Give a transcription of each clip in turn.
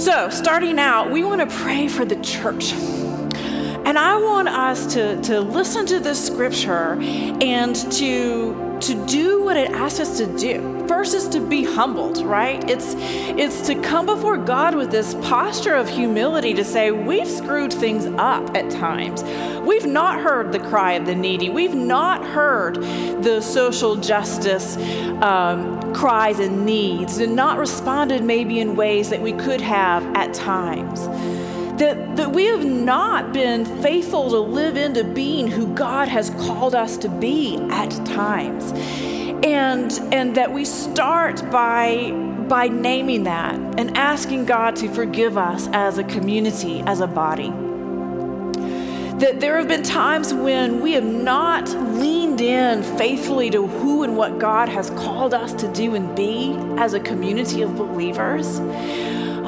So, starting out, we want to pray for the church. And I want us to, to listen to this scripture and to to do what it asks us to do. First is to be humbled, right? It's it's to come before God with this posture of humility to say we've screwed things up at times. We've not heard the cry of the needy. We've not heard the social justice um, cries and needs, and not responded maybe in ways that we could have at times that, that we have not been faithful to live into being who God has called us to be at times. And, and that we start by, by naming that and asking God to forgive us as a community, as a body. That there have been times when we have not leaned in faithfully to who and what God has called us to do and be as a community of believers.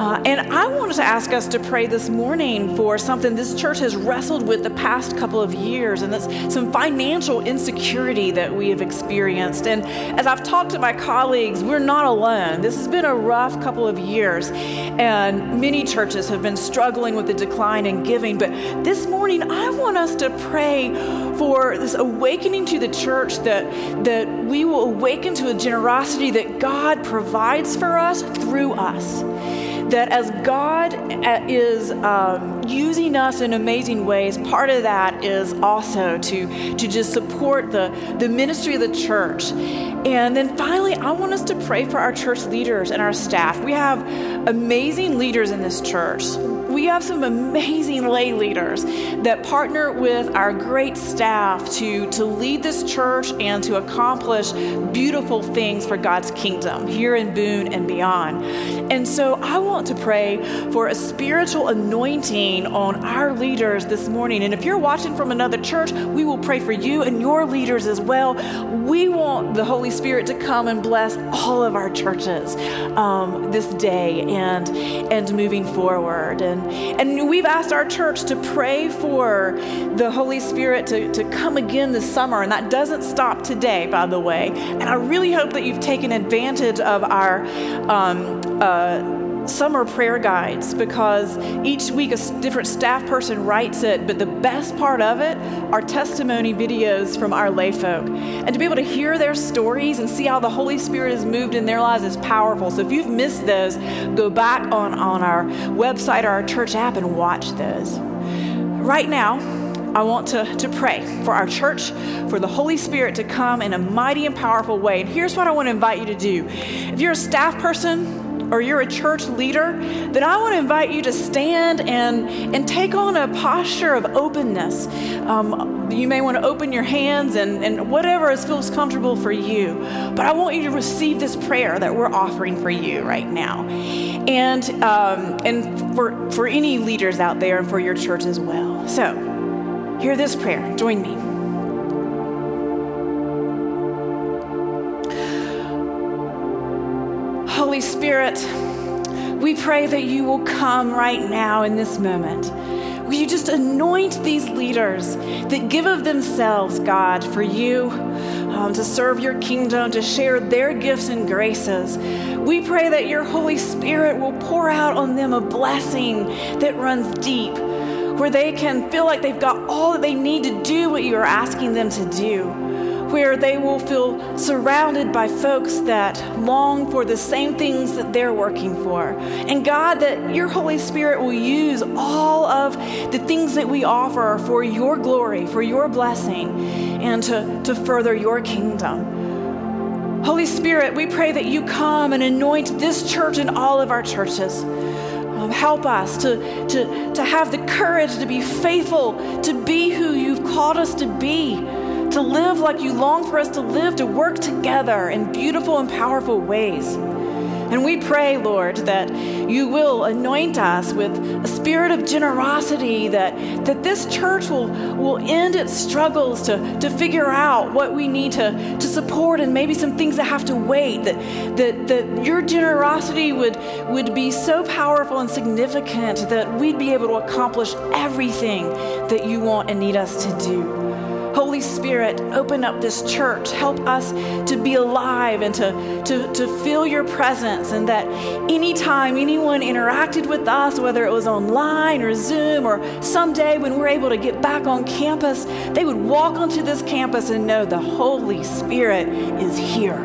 Uh, and I wanted to ask us to pray this morning for something this church has wrestled with the past couple of years, and that's some financial insecurity that we have experienced. And as I've talked to my colleagues, we're not alone. This has been a rough couple of years, and many churches have been struggling with the decline in giving. But this morning, I want us to pray for this awakening to the church that, that we will awaken to a generosity that God provides for us through us that as God uh, is um, using us in amazing ways, part of that is also to, to just support the, the ministry of the church. And then finally, I want us to pray for our church leaders and our staff. We have amazing leaders in this church we have some amazing lay leaders that partner with our great staff to, to lead this church and to accomplish beautiful things for God's kingdom here in Boone and beyond. And so I want to pray for a spiritual anointing on our leaders this morning. And if you're watching from another church, we will pray for you and your leaders as well. We want the Holy Spirit to come and bless all of our churches um, this day and, and moving forward. And and we've asked our church to pray for the Holy Spirit to, to come again this summer. And that doesn't stop today, by the way. And I really hope that you've taken advantage of our. Um, uh, summer prayer guides because each week a different staff person writes it, but the best part of it are testimony videos from our lay folk. And to be able to hear their stories and see how the Holy Spirit has moved in their lives is powerful. So if you've missed those, go back on, on our website or our church app and watch those. Right now, I want to, to pray for our church, for the Holy Spirit to come in a mighty and powerful way. And here's what I want to invite you to do. If you're a staff person, or you're a church leader, then I want to invite you to stand and, and take on a posture of openness. Um, you may want to open your hands and, and whatever feels comfortable for you. But I want you to receive this prayer that we're offering for you right now. And, um, and for, for any leaders out there and for your church as well. So, hear this prayer. Join me. Spirit, we pray that you will come right now in this moment. Will you just anoint these leaders that give of themselves, God, for you, um, to serve your kingdom, to share their gifts and graces? We pray that your Holy Spirit will pour out on them a blessing that runs deep, where they can feel like they've got all that they need to do what you are asking them to do where they will feel surrounded by folks that long for the same things that they're working for. And God, that your Holy Spirit will use all of the things that we offer for your glory, for your blessing, and to, to further your kingdom. Holy Spirit, we pray that you come and anoint this church and all of our churches. Um, help us to, to, to have the courage to be faithful, to be who you've called us to be to live like you long for us to live, to work together in beautiful and powerful ways. And we pray, Lord, that you will anoint us with a spirit of generosity, that, that this church will, will end its struggles to, to figure out what we need to, to support and maybe some things that have to wait, that, that, that your generosity would, would be so powerful and significant that we'd be able to accomplish everything that you want and need us to do. Holy Spirit, open up this church. Help us to be alive and to, to, to feel your presence. And that anytime anyone interacted with us, whether it was online or Zoom or someday when we're able to get back on campus, they would walk onto this campus and know the Holy Spirit is here.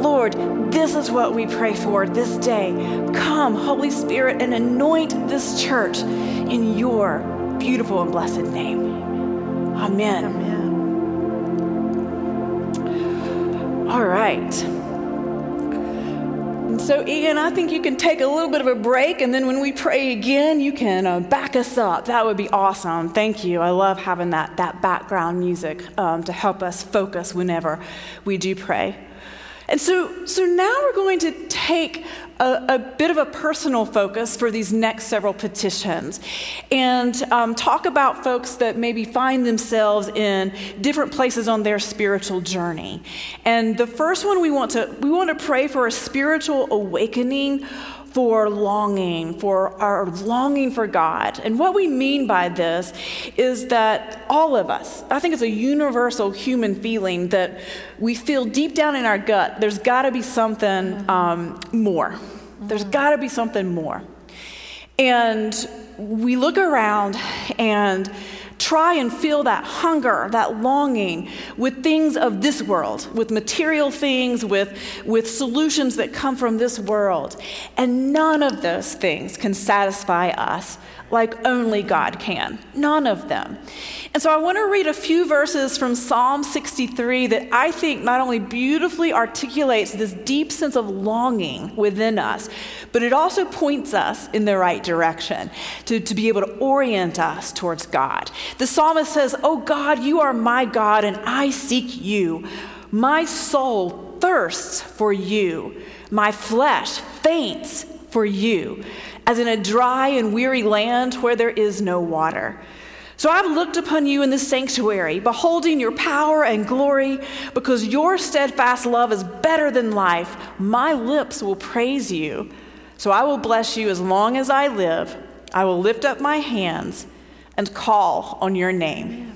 Lord, this is what we pray for this day. Come, Holy Spirit, and anoint this church in your beautiful and blessed name. Amen. Amen. All right. And so, Ian, I think you can take a little bit of a break, and then when we pray again, you can uh, back us up. That would be awesome. Thank you. I love having that, that background music um, to help us focus whenever we do pray. And so, so now we're going to take a, a, bit of a personal focus for these next several petitions and um, talk about folks that maybe find themselves in different places on their spiritual journey. And the first one we want to we want to pray for a spiritual awakening for longing, for our longing for God. And what we mean by this is that all of us, I think it's a universal human feeling that we feel deep down in our gut, there's got to be something um, more. There's got to be something more. And we look around and try and feel that hunger, that longing with things of this world, with material things, with, with solutions that come from this world. And none of those things can satisfy us like only God can. None of them. And so I want to read a few verses from Psalm 63 that I think not only beautifully articulates this deep sense of longing within us, but it also points us in the right direction to, to be able to orient us towards God. The psalmist says, Oh God, you are my God, and I seek you. My soul thirsts for you, my flesh faints for you as in a dry and weary land where there is no water. So I've looked upon you in the sanctuary, beholding your power and glory, because your steadfast love is better than life. My lips will praise you. So I will bless you as long as I live. I will lift up my hands and call on your name.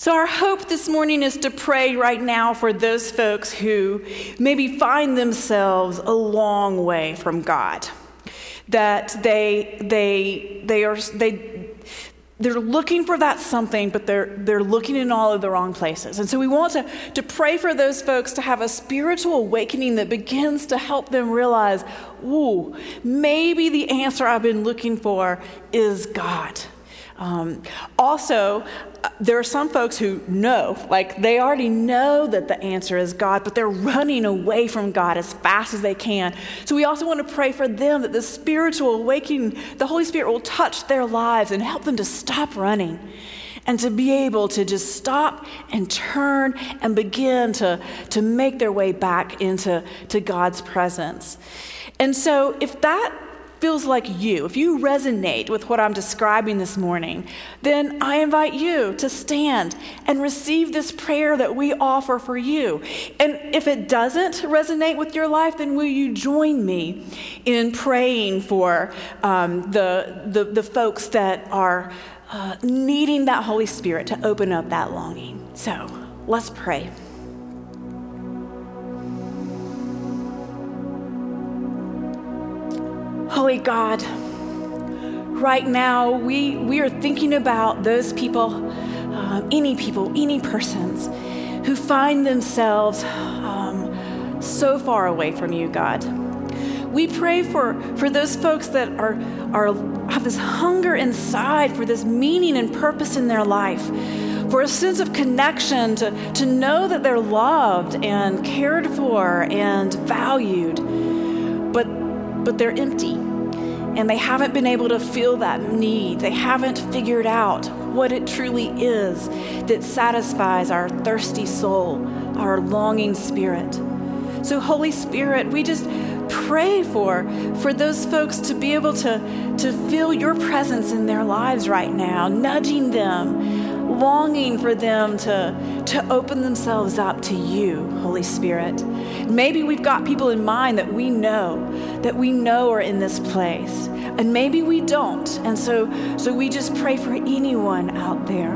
So, our hope this morning is to pray right now for those folks who maybe find themselves a long way from God. That they, they, they are, they, they're looking for that something, but they're, they're looking in all of the wrong places. And so we want to, to pray for those folks to have a spiritual awakening that begins to help them realize, ooh, maybe the answer I've been looking for is God. Um, also, there are some folks who know, like they already know that the answer is God, but they're running away from God as fast as they can. So we also want to pray for them that the spiritual awakening, the Holy Spirit will touch their lives and help them to stop running and to be able to just stop and turn and begin to, to make their way back into to God's presence. And so if that feels like you, if you resonate with what I'm describing this morning, then I invite you to stand and receive this prayer that we offer for you. And if it doesn't resonate with your life, then will you join me in praying for um, the, the, the, folks that are uh, needing that Holy Spirit to open up that longing? So let's pray. Holy God, right now we, we are thinking about those people, uh, any people, any persons who find themselves um, so far away from you, God. We pray for, for those folks that are, are, have this hunger inside for this meaning and purpose in their life, for a sense of connection, to, to know that they're loved and cared for and valued, but they're empty and they haven't been able to feel that need. They haven't figured out what it truly is that satisfies our thirsty soul, our longing spirit. So, Holy Spirit, we just pray for for those folks to be able to to feel your presence in their lives right now, nudging them longing for them to, to open themselves up to you, Holy Spirit. Maybe we've got people in mind that we know, that we know are in this place. And maybe we don't. And so, so we just pray for anyone out there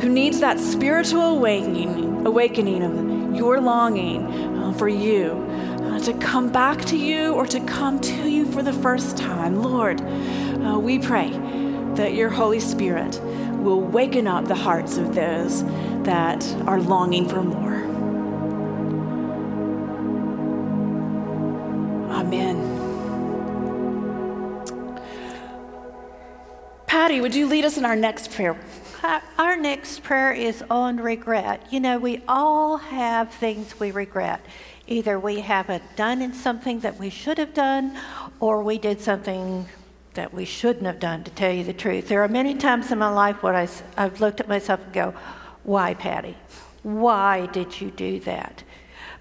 who needs that spiritual awakening, awakening of your longing uh, for you uh, to come back to you or to come to you for the first time. Lord, uh, we pray that your Holy Spirit will waken up the hearts of those that are longing for more. Amen. Patty, would you lead us in our next prayer? Our next prayer is on regret. You know, we all have things we regret. Either we haven't done in something that we should have done, or we did something that we shouldn't have done, to tell you the truth. There are many times in my life when I, I've looked at myself and go, Why, Patty? Why did you do that?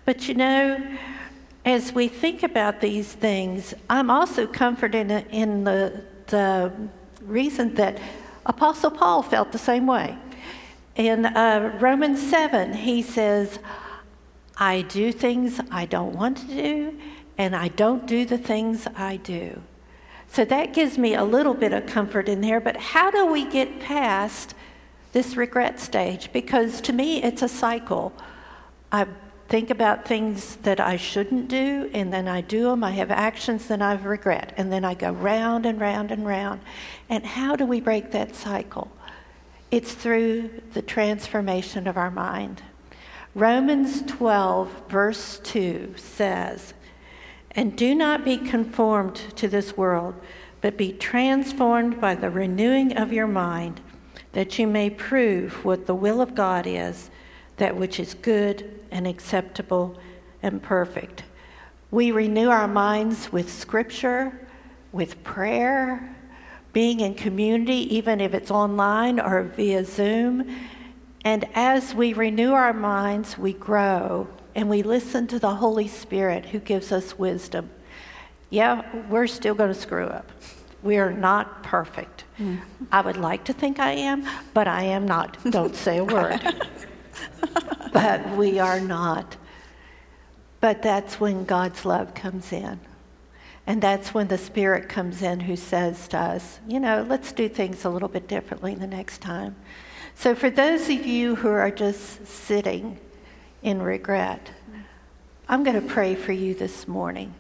But you know, as we think about these things, I'm also comforted in, the, the reason that Apostle Paul felt the same way. In uh, Romans 7, he says, I do things I don't want to do, and I don't do the things I do. So that gives me a little bit of comfort in there. But how do we get past this regret stage? Because to me, it's a cycle. I think about things that I shouldn't do, and then I do them. I have actions that I regret, and then I go round and round and round. And how do we break that cycle? It's through the transformation of our mind. Romans 12, verse 2 says, And do not be conformed to this world, but be transformed by the renewing of your mind, that you may prove what the will of God is, that which is good and acceptable and perfect. We renew our minds with scripture, with prayer, being in community, even if it's online or via Zoom. And as we renew our minds, we grow and we listen to the Holy Spirit who gives us wisdom. Yeah, we're still going to screw up. We are not perfect. Mm. I would like to think I am, but I am not. Don't say a word. but we are not. But that's when God's love comes in. And that's when the Spirit comes in who says to us, you know, let's do things a little bit differently the next time. So, for those of you who are just sitting in regret, I'm going to pray for you this morning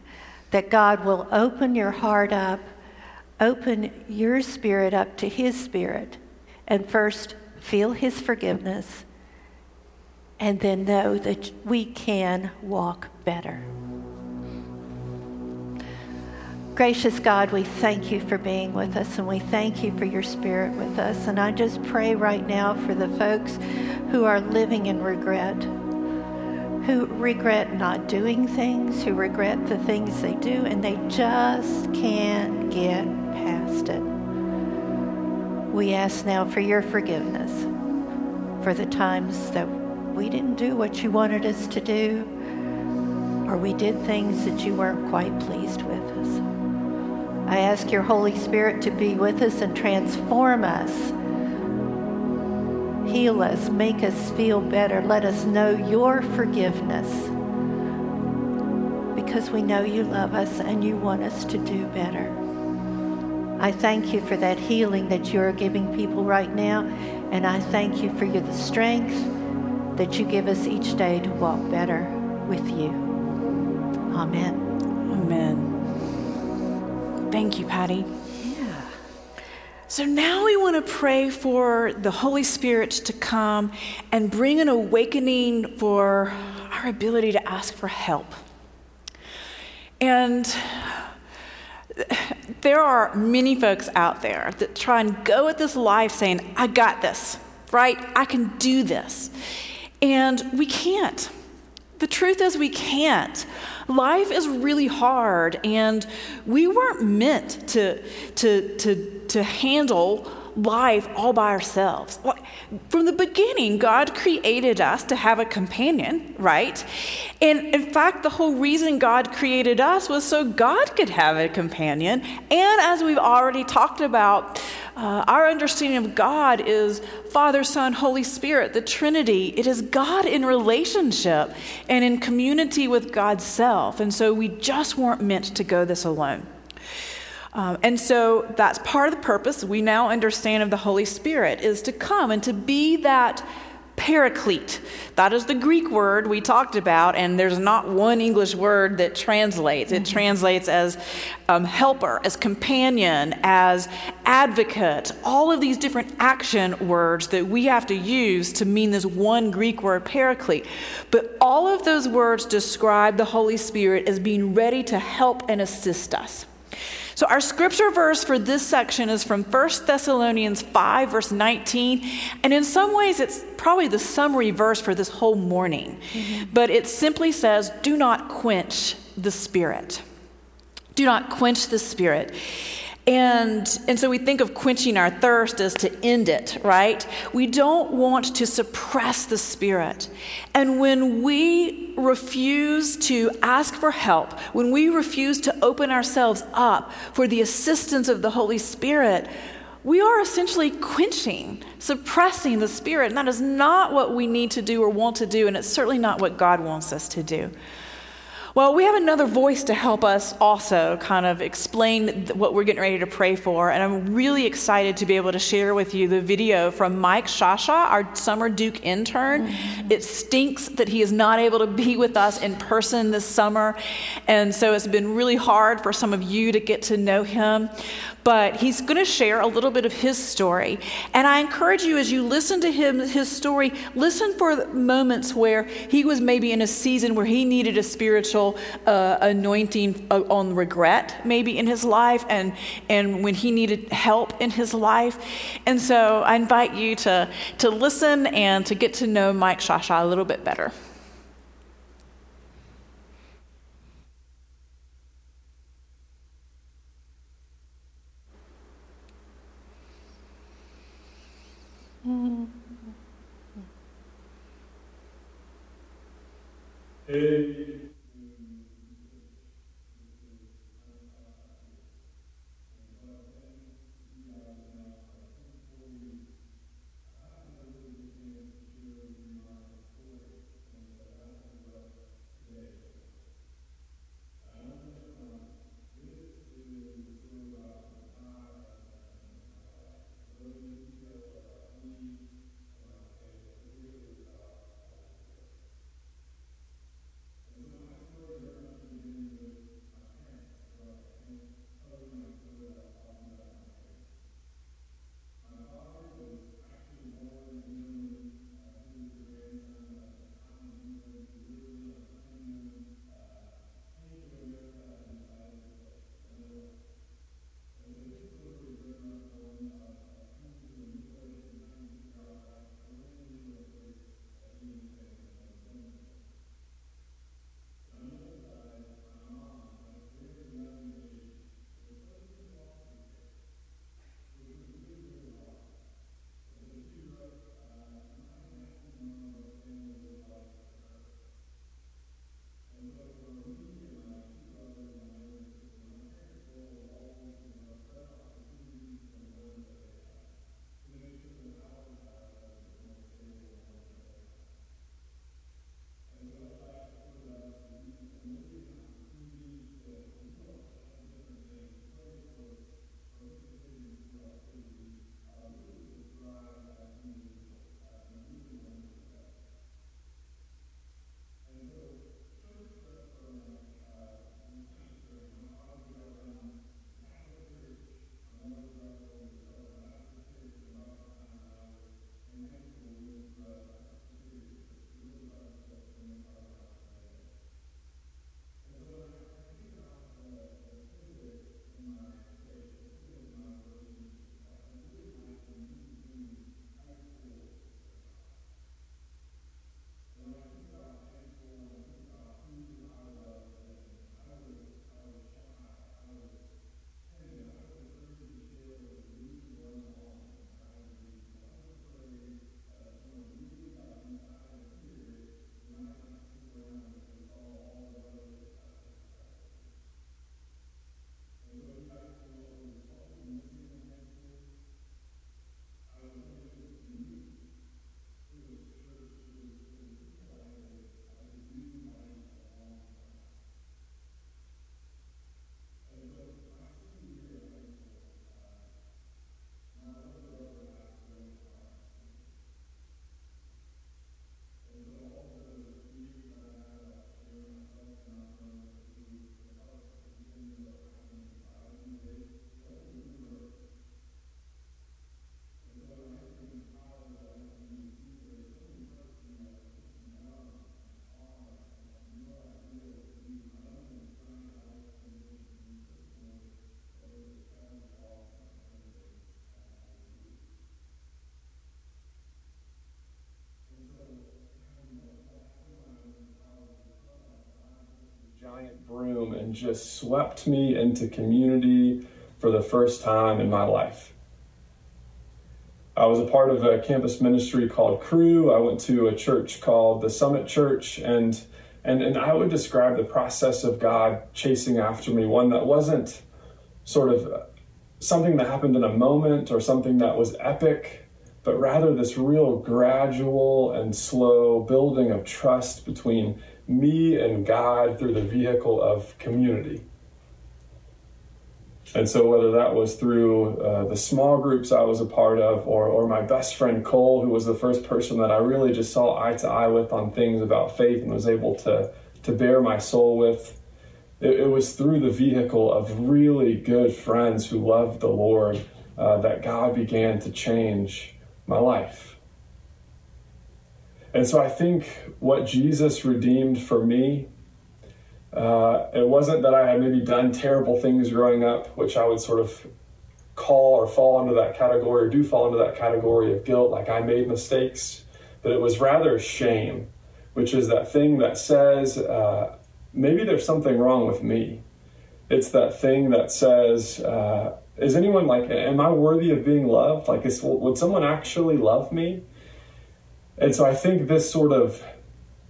that God will open your heart up, open your spirit up to His Spirit, and first feel His forgiveness and then know that we can walk better. Gracious God, we thank you for being with us and we thank you for your spirit with us. And I just pray right now for the folks who are living in regret, who regret not doing things, who regret the things they do, and they just can't get past it. We ask now for your forgiveness for the times that we didn't do what you wanted us to do, or we did things that you weren't quite pleased with us. I ask your Holy Spirit to be with us and transform us, heal us, make us feel better, let us know your forgiveness because we know you love us and you want us to do better. I thank you for that healing that you're giving people right now, and I thank you for the strength that you give us each day to walk better with you. Amen. Amen. Thank you, Patty. So now we want to pray for the Holy Spirit to come and bring an awakening for our ability to ask for help. And there are many folks out there that try and go at this life saying, I got this, right? I can do this. And we can't. The truth is, we can't. Life is really hard, and we weren't meant to, to, to, to handle life all by ourselves. From the beginning, God created us to have a companion, right? And in fact, the whole reason God created us was so God could have a companion. And as we've already talked about, uh, our understanding of God is Father, Son, Holy Spirit, the Trinity. It is God in relationship and in community with God's self. And so we just weren't meant to go this alone. Um, and so that's part of the purpose we now understand of the Holy Spirit is to come and to be that paraclete. That is the Greek word we talked about, and there's not one English word that translates. It mm-hmm. translates as um, helper, as companion, as advocate, all of these different action words that we have to use to mean this one Greek word, paraclete. But all of those words describe the Holy Spirit as being ready to help and assist us. So, our scripture verse for this section is from 1 Thessalonians 5, verse 19. And in some ways, it's probably the summary verse for this whole morning. Mm-hmm. But it simply says, Do not quench the Spirit. Do not quench the Spirit. And, and so we think of quenching our thirst as to end it, right? We don't want to suppress the Spirit. And when we refuse to ask for help, when we refuse to open ourselves up for the assistance of the Holy Spirit, we are essentially quenching, suppressing the Spirit. And that is not what we need to do or want to do, and it's certainly not what God wants us to do. Well, we have another voice to help us also kind of explain what we're getting ready to pray for. And I'm really excited to be able to share with you the video from Mike Shasha, our summer Duke intern. Mm-hmm. It stinks that he is not able to be with us in person this summer. And so it's been really hard for some of you to get to know him but he's going to share a little bit of his story. And I encourage you as you listen to him, his story, listen for moments where he was maybe in a season where he needed a spiritual uh, anointing uh, on regret, maybe in his life, and, and when he needed help in his life. And so I invite you to, to listen and to get to know Mike Shasha a little bit better. Broom and just swept me into community for the first time in my life. I was a part of a campus ministry called Cru. I went to a church called the Summit Church, and and and I would describe the process of God chasing after me, one that wasn't sort of something that happened in a moment or something that was epic, but rather this real gradual and slow building of trust between me and God through the vehicle of community. And so, whether that was through uh, the small groups I was a part of, or, or my best friend Cole, who was the first person that I really just saw eye to eye with on things about faith and was able to, to bare my soul with, it, it was through the vehicle of really good friends who loved the Lord uh, that God began to change my life. And so, I think what Jesus redeemed for me uh, it wasn't that I had maybe done terrible things growing up, which I would sort of call or fall into that category or do fall into that category of guilt, like I made mistakes. But it was rather shame, which is that thing that says, uh, maybe there's something wrong with me. It's that thing that says, uh, is anyone like, am I worthy of being loved? Like, is, would someone actually love me? And so I think this sort of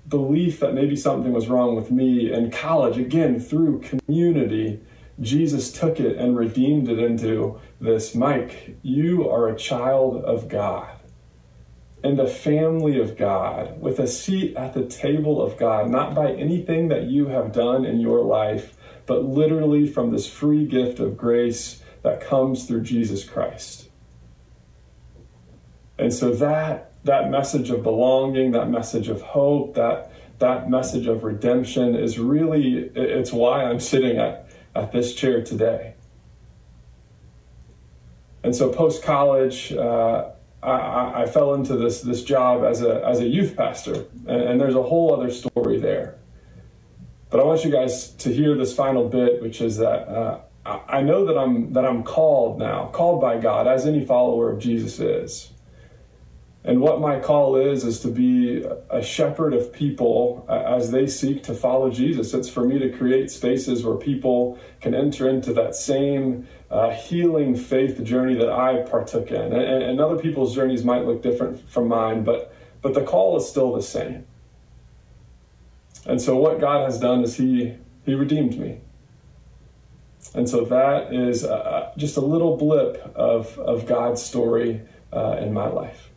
belief that maybe something was wrong with me in college, again, through community, Jesus took it and redeemed it into this Mike, you are a child of God and the family of God with a seat at the table of God, not by anything that you have done in your life, but literally from this free gift of grace that comes through Jesus Christ. And so that that message of belonging, that message of hope, that that message of redemption is really it's why I'm sitting at, at this chair today. And so post college, uh, I, I, fell into this this job as a as a youth pastor, and, and there's a whole other story there. But I want you guys to hear this final bit, which is that uh, I know that I'm that I'm called now, called by God, as any follower of Jesus is. And what my call is, is to be a shepherd of people as they seek to follow Jesus. It's for me to create spaces where people can enter into that same uh, healing faith journey that I partook in. And, and other people's journeys might look different from mine, but, but the call is still the same. And so what God has done is He, he redeemed me. And so that is uh, just a little blip of, of God's story uh, in my life.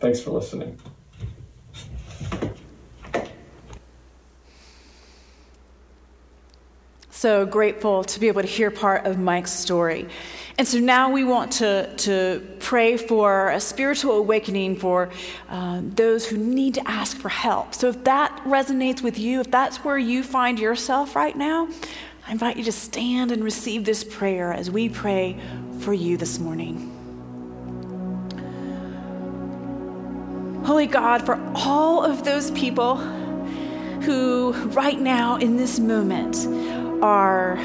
Thanks for listening. So grateful to be able to hear part of Mike's story. And so now we want to, to pray for a spiritual awakening for um, those who need to ask for help. So if that resonates with you, if that's where you find yourself right now, I invite you to stand and receive this prayer as we pray for you this morning. Holy God, for all of those people who, right now in this moment, are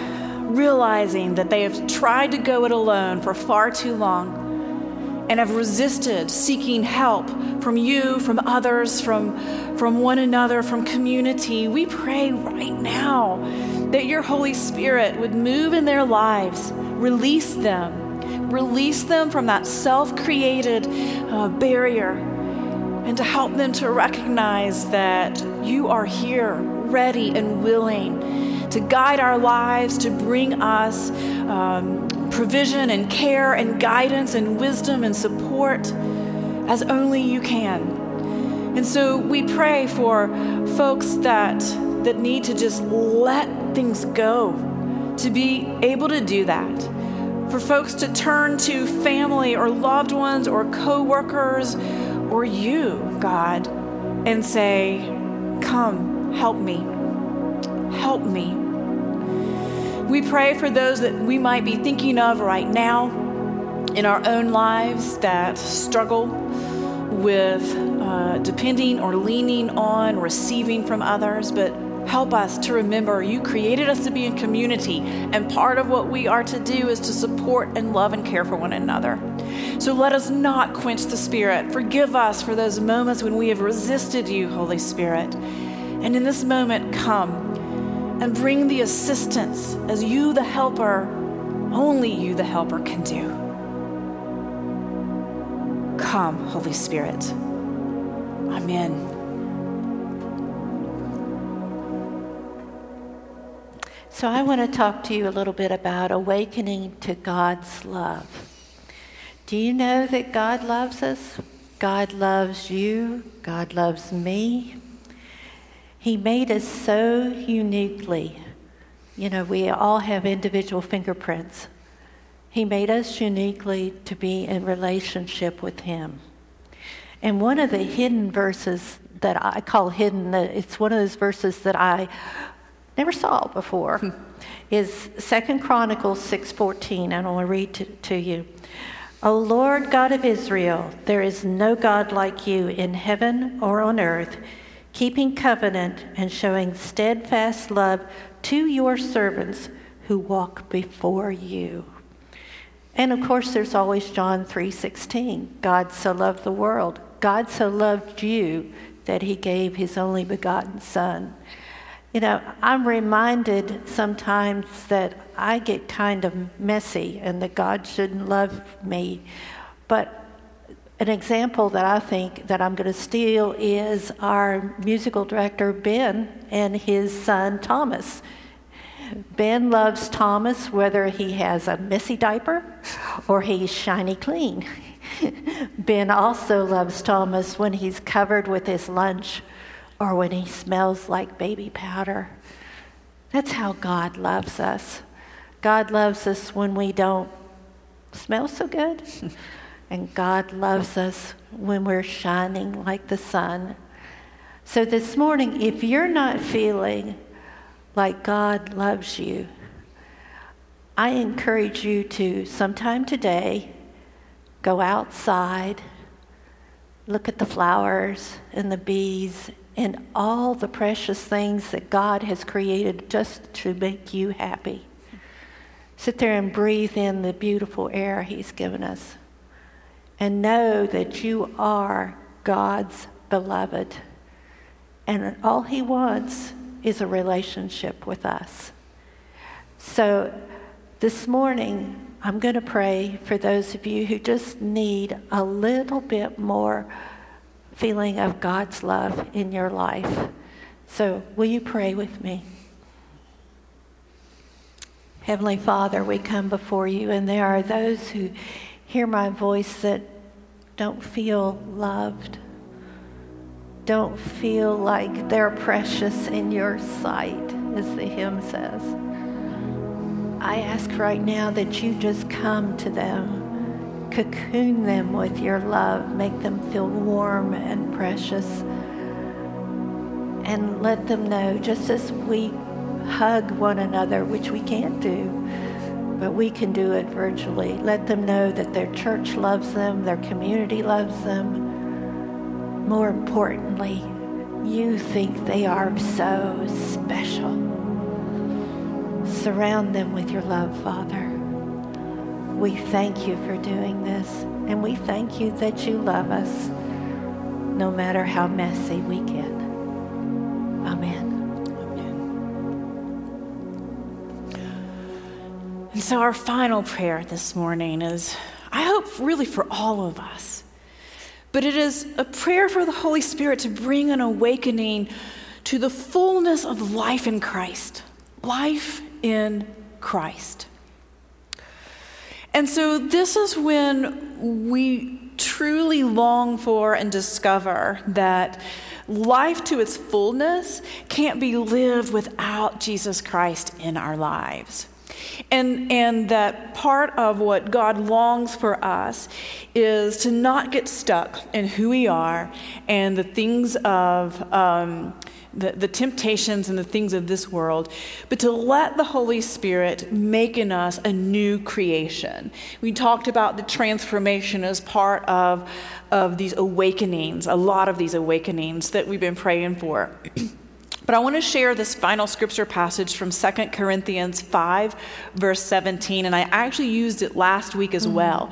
realizing that they have tried to go it alone for far too long and have resisted seeking help from you, from others, from, from one another, from community, we pray right now that your Holy Spirit would move in their lives, release them, release them from that self created uh, barrier and to help them to recognize that you are here, ready and willing to guide our lives, to bring us um, provision and care and guidance and wisdom and support as only you can. And so we pray for folks that, that need to just let things go, to be able to do that. For folks to turn to family or loved ones or coworkers or you, God, and say, Come, help me. Help me. We pray for those that we might be thinking of right now in our own lives that struggle with uh, depending or leaning on receiving from others, but Help us to remember you created us to be in community, and part of what we are to do is to support and love and care for one another. So let us not quench the Spirit. Forgive us for those moments when we have resisted you, Holy Spirit. And in this moment, come and bring the assistance as you, the helper, only you, the helper, can do. Come, Holy Spirit. Amen. So, I want to talk to you a little bit about awakening to God's love. Do you know that God loves us? God loves you. God loves me. He made us so uniquely. You know, we all have individual fingerprints. He made us uniquely to be in relationship with Him. And one of the hidden verses that I call hidden, it's one of those verses that I never saw before, hmm. is Second Chronicles 6.14, and I'll read to, read to you. O Lord God of Israel, there is no God like you in heaven or on earth, keeping covenant and showing steadfast love to your servants who walk before you. And of course there's always John 3:16. God so loved the world. God so loved you that he gave his only begotten son. You know, I'm reminded sometimes that I get kind of messy and that God shouldn't love me. But an example that I think that I'm going to steal is our musical director, Ben, and his son, Thomas. Ben loves Thomas whether he has a messy diaper or he's shiny clean. ben also loves Thomas when he's covered with his lunch or when he smells like baby powder. That's how God loves us. God loves us when we don't smell so good, and God loves us when we're shining like the sun. So this morning, if you're not feeling like God loves you, I encourage you to sometime today go outside, look at the flowers and the bees and all the precious things that God has created just to make you happy. Sit there and breathe in the beautiful air He's given us. And know that you are God's beloved. And all He wants is a relationship with us. So this morning, I'm going to pray for those of you who just need a little bit more feeling of God's love in your life. So, will you pray with me? Heavenly Father, we come before you, and there are those who hear my voice that don't feel loved, don't feel like they're precious in your sight, as the hymn says. I ask right now that you just come to them cocoon them with your love, make them feel warm and precious, and let them know just as we hug one another, which we can't do, but we can do it virtually. Let them know that their church loves them, their community loves them. More importantly, you think they are so special. Surround them with your love, Father. We thank you for doing this, and we thank you that you love us no matter how messy we get. Amen. Amen. And so, our final prayer this morning is I hope really for all of us, but it is a prayer for the Holy Spirit to bring an awakening to the fullness of life in Christ. Life in Christ. And so, this is when we truly long for and discover that life to its fullness can't be lived without Jesus Christ in our lives. And, and that part of what God longs for us is to not get stuck in who we are and the things of um, the, the temptations and the things of this world, but to let the Holy Spirit make in us a new creation. We talked about the transformation as part of, of these awakenings, a lot of these awakenings that we've been praying for. But I want to share this final scripture passage from 2 Corinthians 5, verse 17, and I actually used it last week as mm-hmm. well.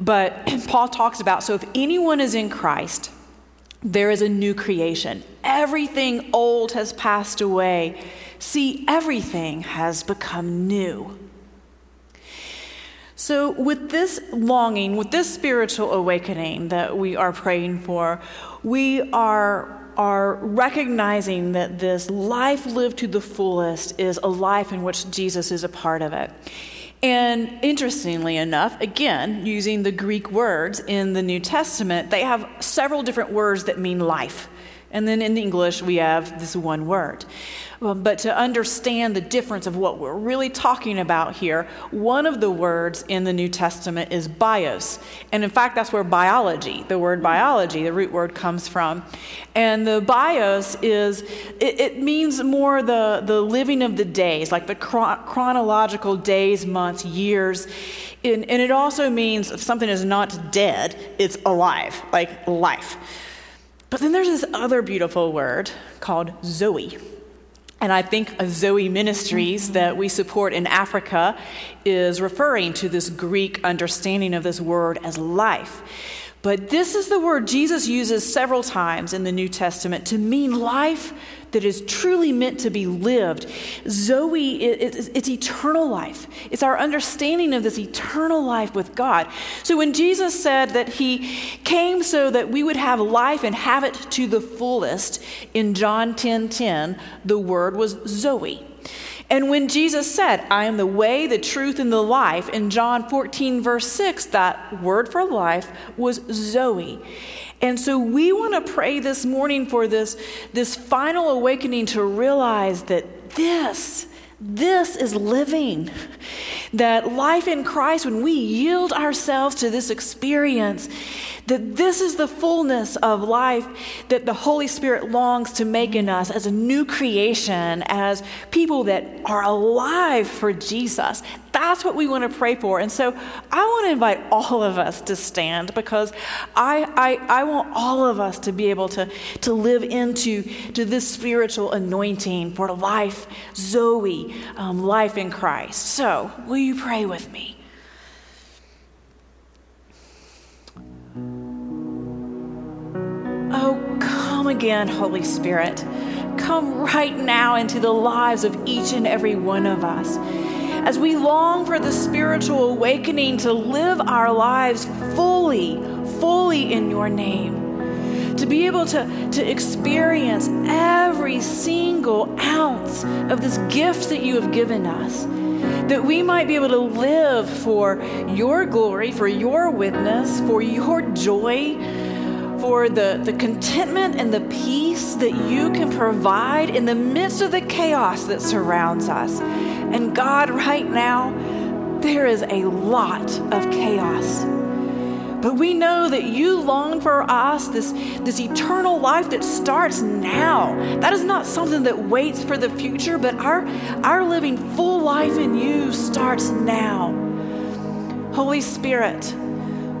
But Paul talks about so if anyone is in Christ, there is a new creation. Everything old has passed away. See, everything has become new. So, with this longing, with this spiritual awakening that we are praying for, we are, are recognizing that this life lived to the fullest is a life in which Jesus is a part of it. And interestingly enough, again, using the Greek words in the New Testament, they have several different words that mean life. And then in English, we have this one word. Um, but to understand the difference of what we're really talking about here, one of the words in the New Testament is bios. And in fact, that's where biology, the word biology, the root word, comes from. And the bios is, it, it means more the, the living of the days, like the chron- chronological days, months, years. And, and it also means if something is not dead, it's alive, like life. But then there's this other beautiful word called Zoe. And I think Zoe Ministries that we support in Africa is referring to this Greek understanding of this word as life. But this is the word Jesus uses several times in the New Testament to mean life that is truly meant to be lived. Zoe, it's eternal life. It's our understanding of this eternal life with God. So when Jesus said that he came so that we would have life and have it to the fullest in John 10 10, the word was Zoe. And when Jesus said, I am the way, the truth, and the life, in John 14, verse 6, that word for life was Zoe. And so we want to pray this morning for this, this final awakening to realize that this, this is living. That life in Christ, when we yield ourselves to this experience, that this is the fullness of life that the Holy Spirit longs to make in us as a new creation, as people that are alive for Jesus. That's what we want to pray for. And so I want to invite all of us to stand because I, I, I want all of us to be able to, to live into to this spiritual anointing for life, Zoe, um, life in Christ. So, will you pray with me? Oh, come again, Holy Spirit. Come right now into the lives of each and every one of us. As we long for the spiritual awakening to live our lives fully, fully in your name. To be able to, to experience every single ounce of this gift that you have given us that we might be able to live for your glory, for your witness, for your joy, for the, the contentment and the peace that you can provide in the midst of the chaos that surrounds us. And God, right now, there is a lot of chaos. But we know that you long for us this, this eternal life that starts now. That is not something that waits for the future, but our, our living full life in you starts now. Holy Spirit,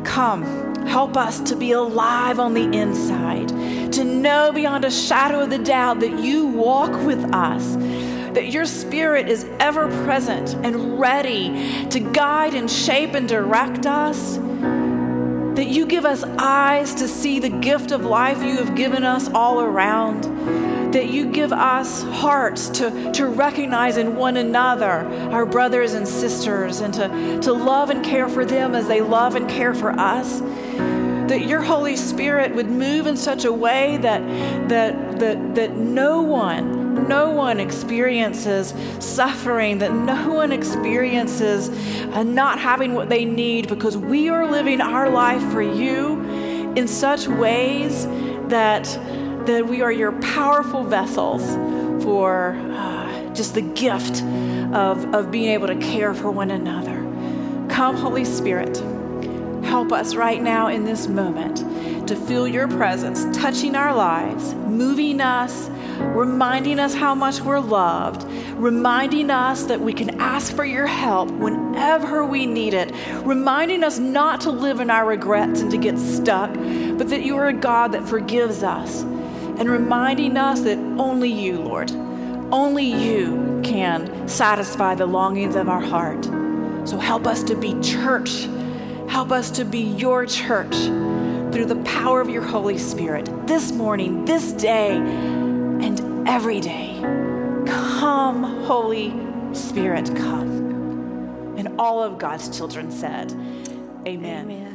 come Help us to be alive on the inside, to know beyond a shadow of the doubt that you walk with us, that your spirit is ever present and ready to guide and shape and direct us, that you give us eyes to see the gift of life you have given us all around that you give us hearts to, to recognize in one another our brothers and sisters and to, to love and care for them as they love and care for us. That your Holy Spirit would move in such a way that, that, that, that no one, no one experiences suffering, that no one experiences uh, not having what they need because we are living our life for you in such ways that that we are your powerful vessels for uh, just the gift of, of being able to care for one another. Come, Holy Spirit, help us right now in this moment to feel your presence touching our lives, moving us, reminding us how much we're loved, reminding us that we can ask for your help whenever we need it, reminding us not to live in our regrets and to get stuck, but that you are a God that forgives us and reminding us that only you, Lord, only you can satisfy the longings of our heart. So help us to be church. Help us to be your church through the power of your Holy Spirit this morning, this day, and every day. Come, Holy Spirit, come. And all of God's children said, Amen. Amen.